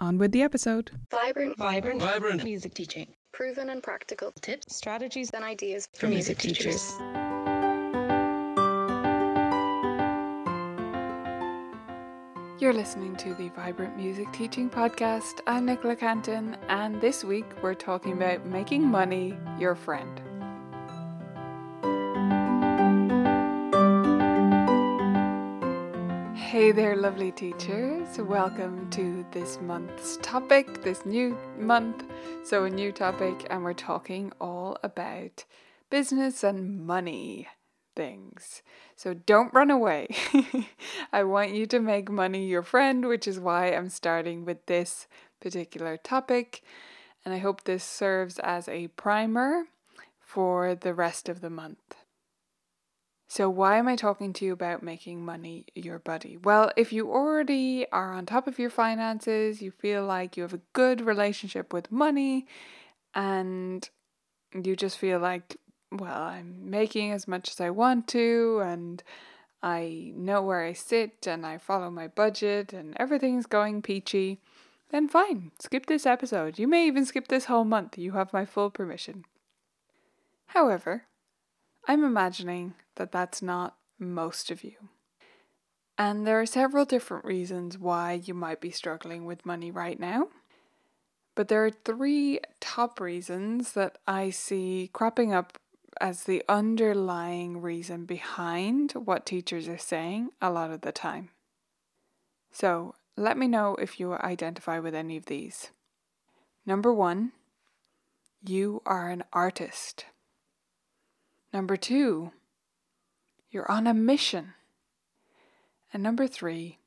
On with the episode. Vibrant, Vibrant, vibrant music teaching. proven and practical Tips, strategies and ideas for music teachers. You're listening to the Vibrant Music Teaching Podcast. I'm Nicola Cantan, and this week we're talking about making money your friend. Hey there, lovely teachers. Welcome to this month's topic, this new month. So, a new topic, and we're talking all about business and money things. So, don't run away. I want you to make money your friend, which is why I'm starting with this particular topic. And I hope this serves as a primer for the rest of the month. So, why am I talking to you about making money your buddy? Well, if you already are on top of your finances, you feel like you have a good relationship with money, and you just feel like, well, I'm making as much as I want to, and I know where I sit, and I follow my budget, and everything's going peachy, then fine, skip this episode. You may even skip this whole month. You have my full permission. However, I'm imagining that that's not most of you. And there are several different reasons why you might be struggling with money right now. But there are three top reasons that I see cropping up as the underlying reason behind what teachers are saying a lot of the time. So let me know if you identify with any of these. Number one, you are an artist. Number two, you're on a mission. And number three,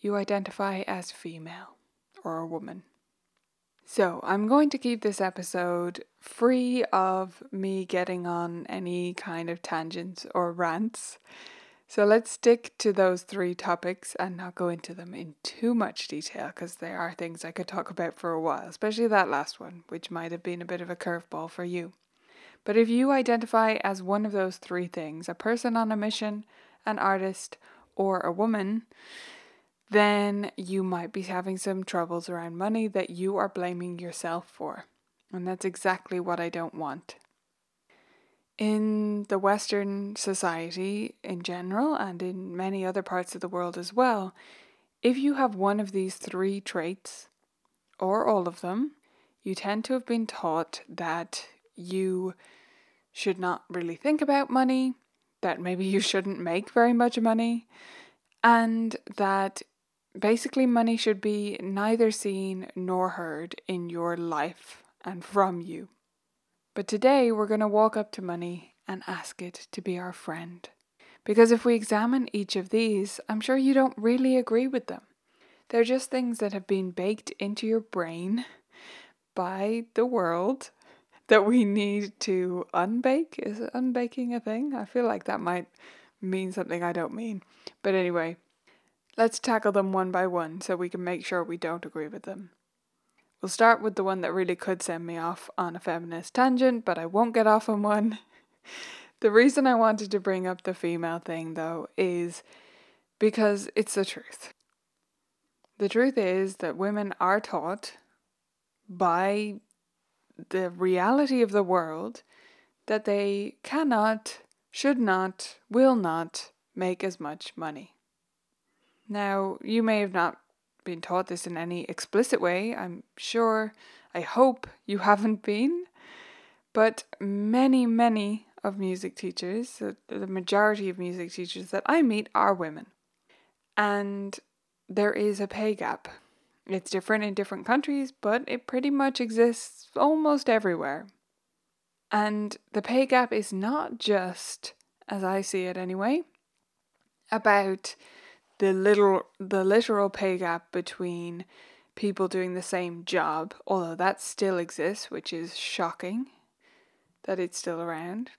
you identify as female or a woman. So, I'm going to keep this episode free of me getting on any kind of tangents or rants. So, let's stick to those three topics and not go into them in too much detail because they are things I could talk about for a while, especially that last one, which might have been a bit of a curveball for you. But if you identify as one of those three things, a person on a mission, an artist, or a woman, then you might be having some troubles around money that you are blaming yourself for. And that's exactly what I don't want. In the Western society in general, and in many other parts of the world as well, if you have one of these three traits, or all of them, you tend to have been taught that you should not really think about money, that maybe you shouldn't make very much money, and that basically money should be neither seen nor heard in your life and from you. But today we're going to walk up to money and ask it to be our friend. Because if we examine each of these, I'm sure you don't really agree with them. They're just things that have been baked into your brain by the world that we need to unbake. Is unbaking a thing? I feel like that might mean something I don't mean. But anyway, let's tackle them one by one so we can make sure we don't agree with them. We'll start with the one that really could send me off on a feminist tangent, but I won't get off on one. the reason I wanted to bring up the female thing, though, is because it's the truth. The truth is that women are taught by the reality of the world that they cannot, should not, will not make as much money. Now, you may have not been taught this in any explicit way. I'm sure, I hope you haven't been. But many, many of music teachers, the majority of music teachers that I meet are women. And there is a pay gap. It's different in different countries, but it pretty much exists almost everywhere. And the pay gap is not just, as I see it anyway, about the little the literal pay gap between people doing the same job, although that still exists, which is shocking that it's still around.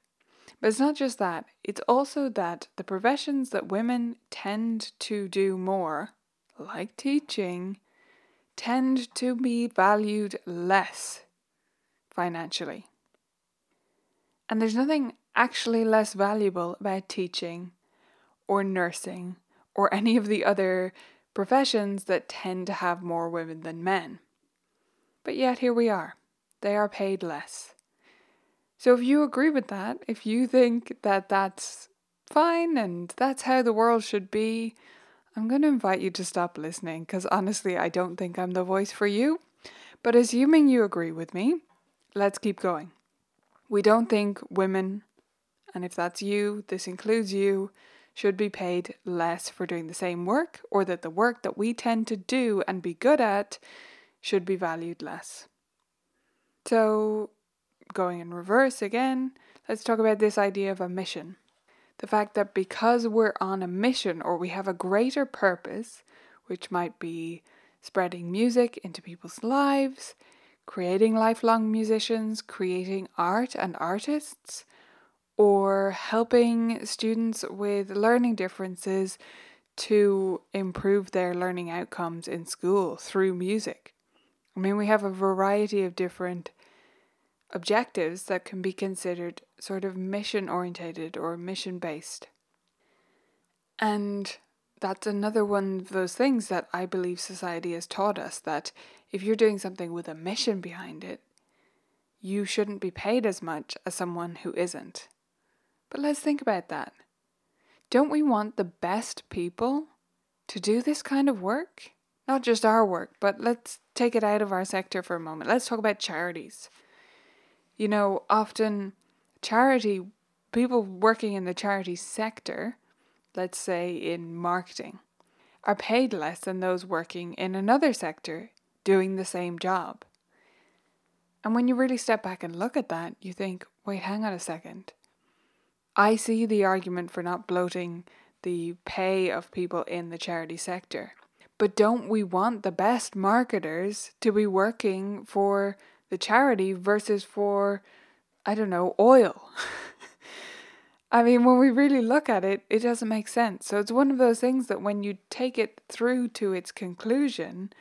But it's not just that, it's also that the professions that women tend to do more, like teaching, tend to be valued less financially. And there's nothing actually less valuable about teaching or nursing or any of the other professions that tend to have more women than men. But yet here we are. They are paid less. So if you agree with that, if you think that that's fine and that's how the world should be, I'm going to invite you to stop listening because honestly, I don't think I'm the voice for you. But assuming you agree with me, let's keep going. We don't think women, and if that's you, this includes you, should be paid less for doing the same work, or that the work that we tend to do and be good at should be valued less. So, going in reverse again, let's talk about this idea of a mission. The fact that because we're on a mission or we have a greater purpose, which might be spreading music into people's lives, creating lifelong musicians, creating art and artists, or helping students with learning differences to improve their learning outcomes in school through music. I mean, we have a variety of different objectives that can be considered sort of mission orientated or mission based. And that's another one of those things that I believe society has taught us that if you're doing something with a mission behind it, you shouldn't be paid as much as someone who isn't. But let's think about that. Don't we want the best people to do this kind of work? Not just our work, but let's take it out of our sector for a moment. Let's talk about charities. You know, often charity, people working in the charity sector, let's say in marketing, are paid less than those working in another sector doing the same job. And when you really step back and look at that, you think, wait, hang on a second. I see the argument for not bloating the pay of people in the charity sector. But don't we want the best marketers to be working for the charity versus for, I don't know, oil? I mean, when we really look at it, it doesn't make sense. So it's one of those things that when you take it through to its conclusion,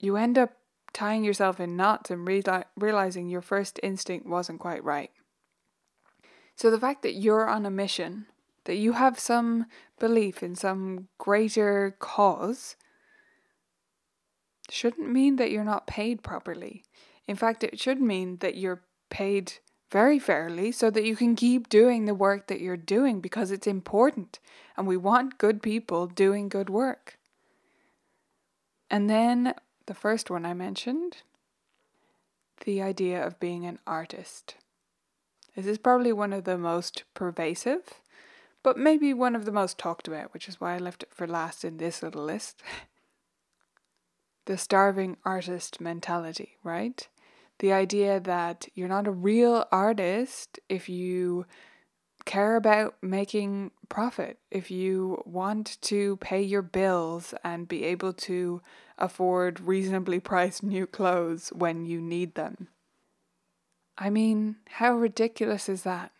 you end up tying yourself in knots and reali- realizing your first instinct wasn't quite right. So the fact that you're on a mission, that you have some belief in some greater cause, shouldn't mean that you're not paid properly. In fact, it should mean that you're paid very fairly so that you can keep doing the work that you're doing because it's important and we want good people doing good work. And then the first one I mentioned the idea of being an artist. This is probably one of the most pervasive, but maybe one of the most talked about, which is why I left it for last in this little list. the starving artist mentality, right? The idea that you're not a real artist if you care about making profit, if you want to pay your bills and be able to afford reasonably priced new clothes when you need them. I mean, how ridiculous is that?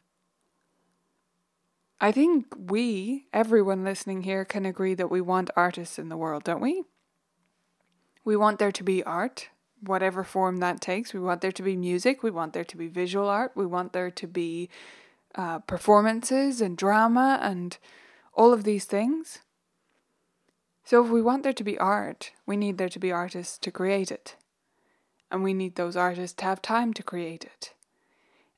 I think we, everyone listening here, can agree that we want artists in the world, don't we? We want there to be art, whatever form that takes. We want there to be music. We want there to be visual art. We want there to be uh, performances and drama and all of these things. So, if we want there to be art, we need there to be artists to create it. And we need those artists to have time to create it.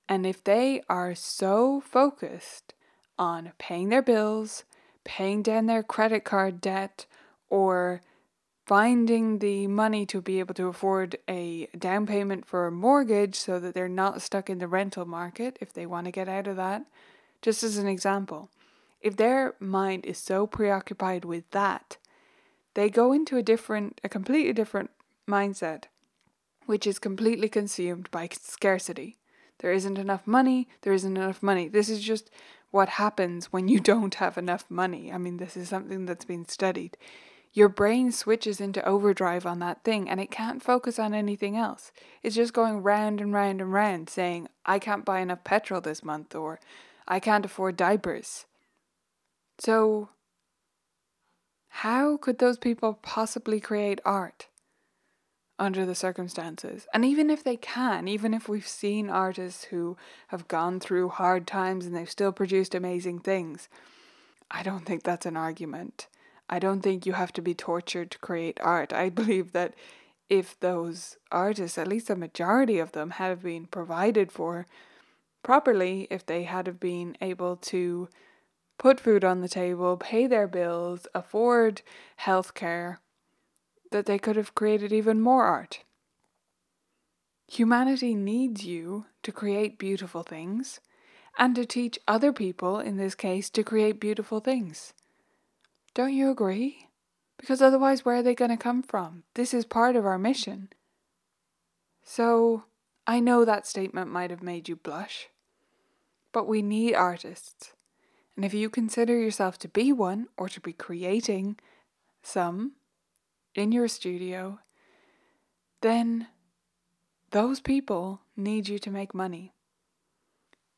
And if they are so focused on paying their bills, paying down their credit card debt, or finding the money to be able to afford a down payment for a mortgage so that they're not stuck in the rental market if they want to get out of that. Just as an example, if their mind is so preoccupied with that, they go into a different, a completely different mindset, which is completely consumed by scarcity. There isn't enough money, there isn't enough money. This is just what happens when you don't have enough money. I mean, this is something that's been studied your brain switches into overdrive on that thing and it can't focus on anything else. It's just going round and round and round saying, I can't buy enough petrol this month or I can't afford diapers. So, how could those people possibly create art under the circumstances? And even if they can, even if we've seen artists who have gone through hard times and they've still produced amazing things, I don't think that's an argument. I don't think you have to be tortured to create art. I believe that if those artists, at least a majority of them, had been provided for properly, if they had been able to put food on the table, pay their bills, afford health care, that they could have created even more art. Humanity needs you to create beautiful things and to teach other people, in this case, to create beautiful things. Don't you agree? Because otherwise, where are they going to come from? This is part of our mission. So, I know that statement might have made you blush, but we need artists. And if you consider yourself to be one or to be creating some in your studio, then those people need you to make money.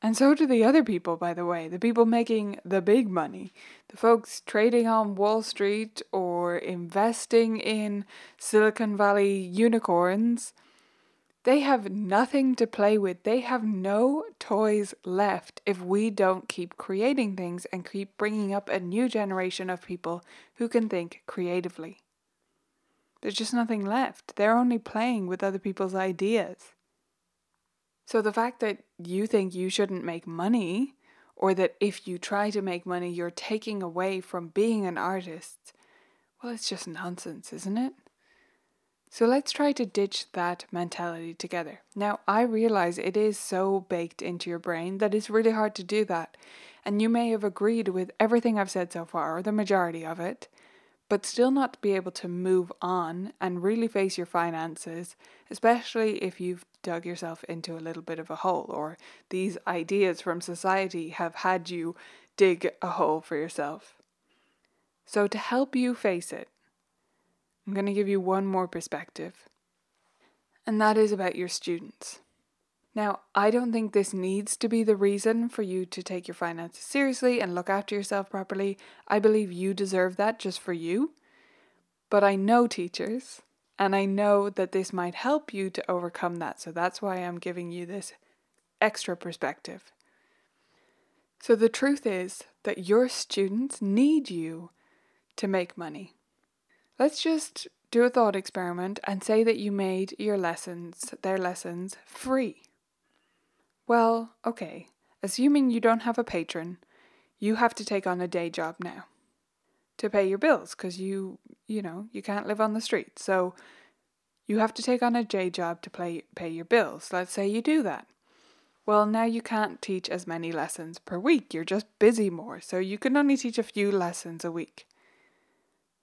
And so do the other people, by the way, the people making the big money, the folks trading on Wall Street or investing in Silicon Valley unicorns. They have nothing to play with. They have no toys left if we don't keep creating things and keep bringing up a new generation of people who can think creatively. There's just nothing left. They're only playing with other people's ideas. So the fact that you think you shouldn't make money, or that if you try to make money, you're taking away from being an artist, well, it's just nonsense, isn't it? So let's try to ditch that mentality together. Now, I realize it is so baked into your brain that it's really hard to do that. And you may have agreed with everything I've said so far, or the majority of it but still not be able to move on and really face your finances, especially if you've dug yourself into a little bit of a hole or these ideas from society have had you dig a hole for yourself. So, to help you face it, I'm going to give you one more perspective, and that is about your students. Now, I don't think this needs to be the reason for you to take your finances seriously and look after yourself properly. I believe you deserve that just for you. But I know teachers, and I know that this might help you to overcome that. So that's why I'm giving you this extra perspective. So the truth is that your students need you to make money. Let's just do a thought experiment and say that you made your lessons, their lessons, free. Well, okay, assuming you don't have a patron, you have to take on a day job now to pay your bills because you, you know, you can't live on the street. So you have to take on a day job to pay, pay your bills. Let's say you do that. Well, now you can't teach as many lessons per week. You're just busy more. So you can only teach a few lessons a week.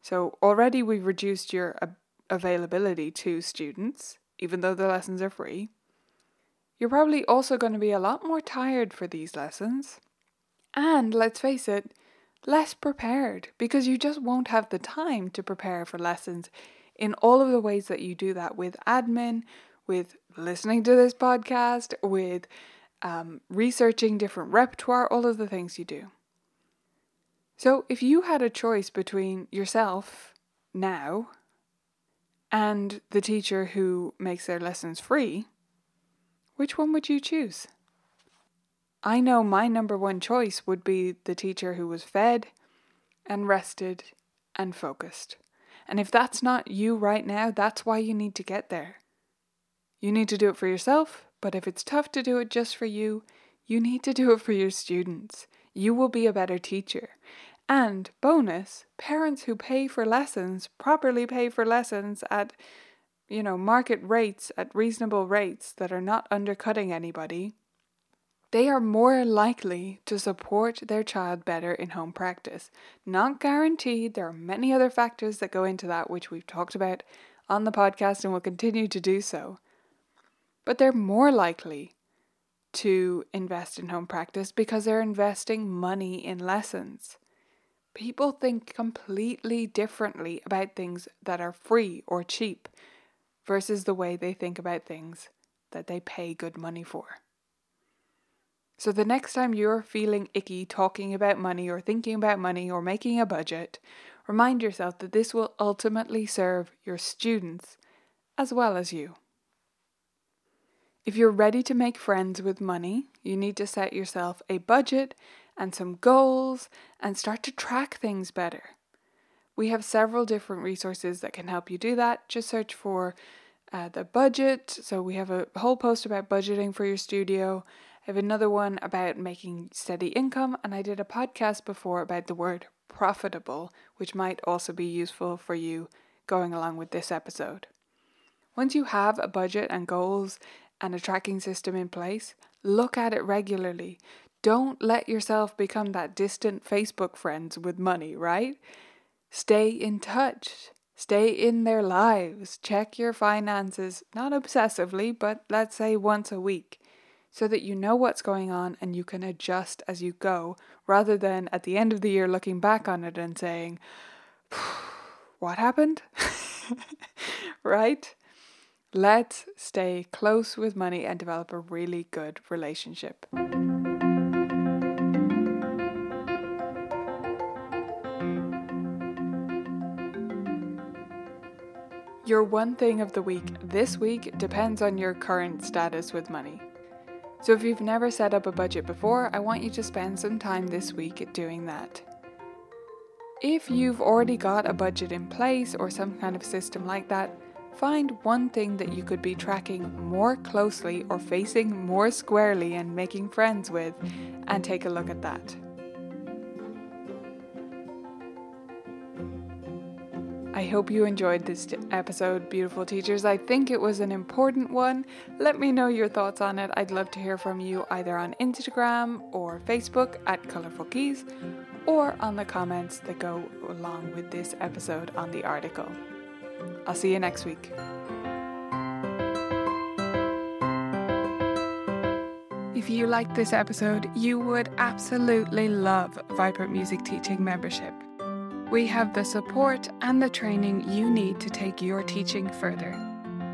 So already we've reduced your availability to students, even though the lessons are free. You're probably also going to be a lot more tired for these lessons. And let's face it, less prepared because you just won't have the time to prepare for lessons in all of the ways that you do that with admin, with listening to this podcast, with um, researching different repertoire, all of the things you do. So, if you had a choice between yourself now and the teacher who makes their lessons free, which one would you choose? I know my number one choice would be the teacher who was fed and rested and focused. And if that's not you right now, that's why you need to get there. You need to do it for yourself, but if it's tough to do it just for you, you need to do it for your students. You will be a better teacher. And bonus, parents who pay for lessons properly pay for lessons at you know, market rates at reasonable rates that are not undercutting anybody, they are more likely to support their child better in home practice. Not guaranteed, there are many other factors that go into that, which we've talked about on the podcast and will continue to do so. But they're more likely to invest in home practice because they're investing money in lessons. People think completely differently about things that are free or cheap versus the way they think about things that they pay good money for. So the next time you're feeling icky talking about money or thinking about money or making a budget, remind yourself that this will ultimately serve your students as well as you. If you're ready to make friends with money, you need to set yourself a budget and some goals and start to track things better. We have several different resources that can help you do that. Just search for uh, the budget. So we have a whole post about budgeting for your studio. I have another one about making steady income, and I did a podcast before about the word profitable, which might also be useful for you going along with this episode. Once you have a budget and goals and a tracking system in place, look at it regularly. Don't let yourself become that distant Facebook friends with money, right? Stay in touch. Stay in their lives. Check your finances, not obsessively, but let's say once a week, so that you know what's going on and you can adjust as you go, rather than at the end of the year looking back on it and saying, What happened? right? Let's stay close with money and develop a really good relationship. Your one thing of the week this week depends on your current status with money. So if you've never set up a budget before, I want you to spend some time this week doing that. If you've already got a budget in place or some kind of system like that, find one thing that you could be tracking more closely or facing more squarely and making friends with, and take a look at that. Hope you enjoyed this episode, beautiful teachers. I think it was an important one. Let me know your thoughts on it. I'd love to hear from you either on Instagram or Facebook at Colourful Keys or on the comments that go along with this episode on the article. I'll see you next week. If you liked this episode, you would absolutely love Vibrant Music Teaching membership. We have the support and the training you need to take your teaching further.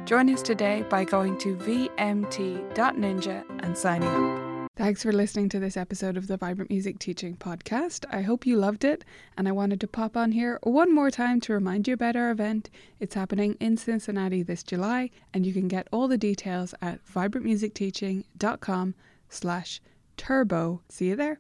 Join us today by going to vmt.ninja and signing up. Thanks for listening to this episode of the Vibrant Music Teaching Podcast. I hope you loved it, and I wanted to pop on here one more time to remind you about our event. It's happening in Cincinnati this July, and you can get all the details at vibrantmusicteaching.com slash turbo. See you there.